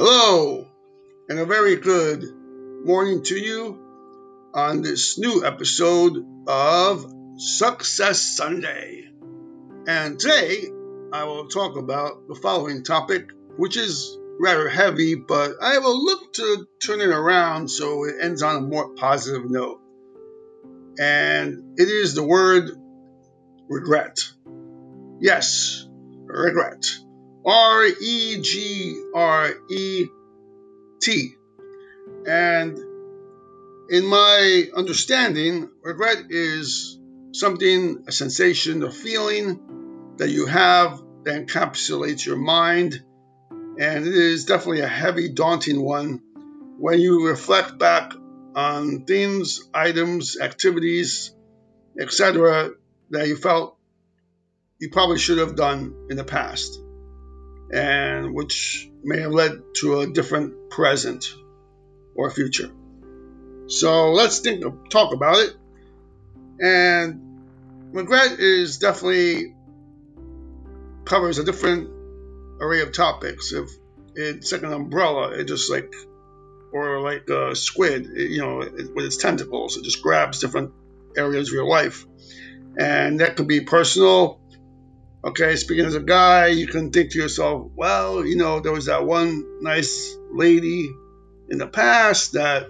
Hello, and a very good morning to you on this new episode of Success Sunday. And today I will talk about the following topic, which is rather heavy, but I will look to turn it around so it ends on a more positive note. And it is the word regret. Yes, regret. R E G R E T. And in my understanding, regret is something, a sensation, a feeling that you have that encapsulates your mind. And it is definitely a heavy, daunting one when you reflect back on things, items, activities, etc., that you felt you probably should have done in the past and which may have led to a different present or future. So let's think of, talk about it. And regret is definitely covers a different array of topics. If it's like an umbrella, it just like or like a squid, it, you know, it, with its tentacles, it just grabs different areas of your life, and that could be personal, Okay, speaking as a guy, you can think to yourself, well, you know, there was that one nice lady in the past that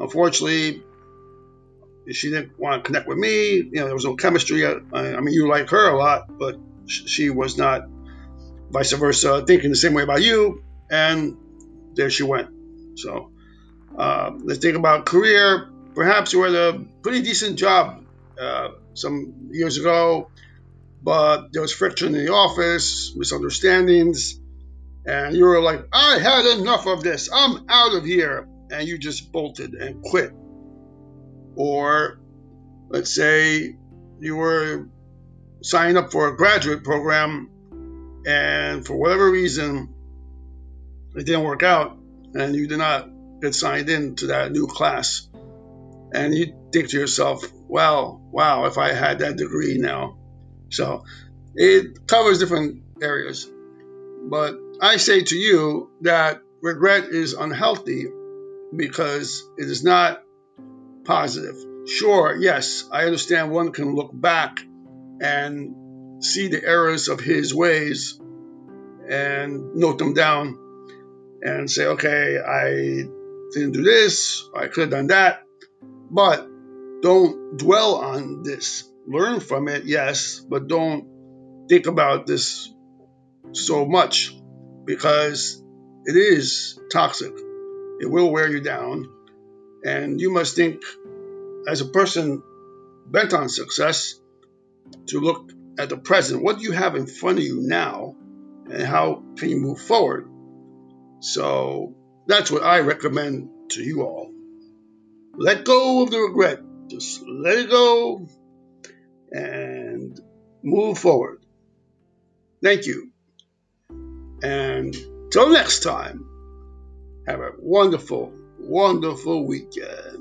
unfortunately she didn't want to connect with me. You know, there was no chemistry. I, I mean, you like her a lot, but she was not vice versa, thinking the same way about you. And there she went. So uh, let's think about career. Perhaps you had a pretty decent job uh, some years ago but there was friction in the office, misunderstandings, and you were like, I had enough of this, I'm out of here, and you just bolted and quit. Or let's say you were signed up for a graduate program, and for whatever reason, it didn't work out, and you did not get signed in to that new class. And you think to yourself, well, wow, if I had that degree now, so it covers different areas. But I say to you that regret is unhealthy because it is not positive. Sure, yes, I understand one can look back and see the errors of his ways and note them down and say, okay, I didn't do this, I could have done that. But don't dwell on this learn from it, yes, but don't think about this so much because it is toxic. It will wear you down. And you must think, as a person bent on success, to look at the present. What do you have in front of you now? And how can you move forward? So that's what I recommend to you all. Let go of the regret. Just let it go and move forward. Thank you. And till next time, have a wonderful, wonderful weekend.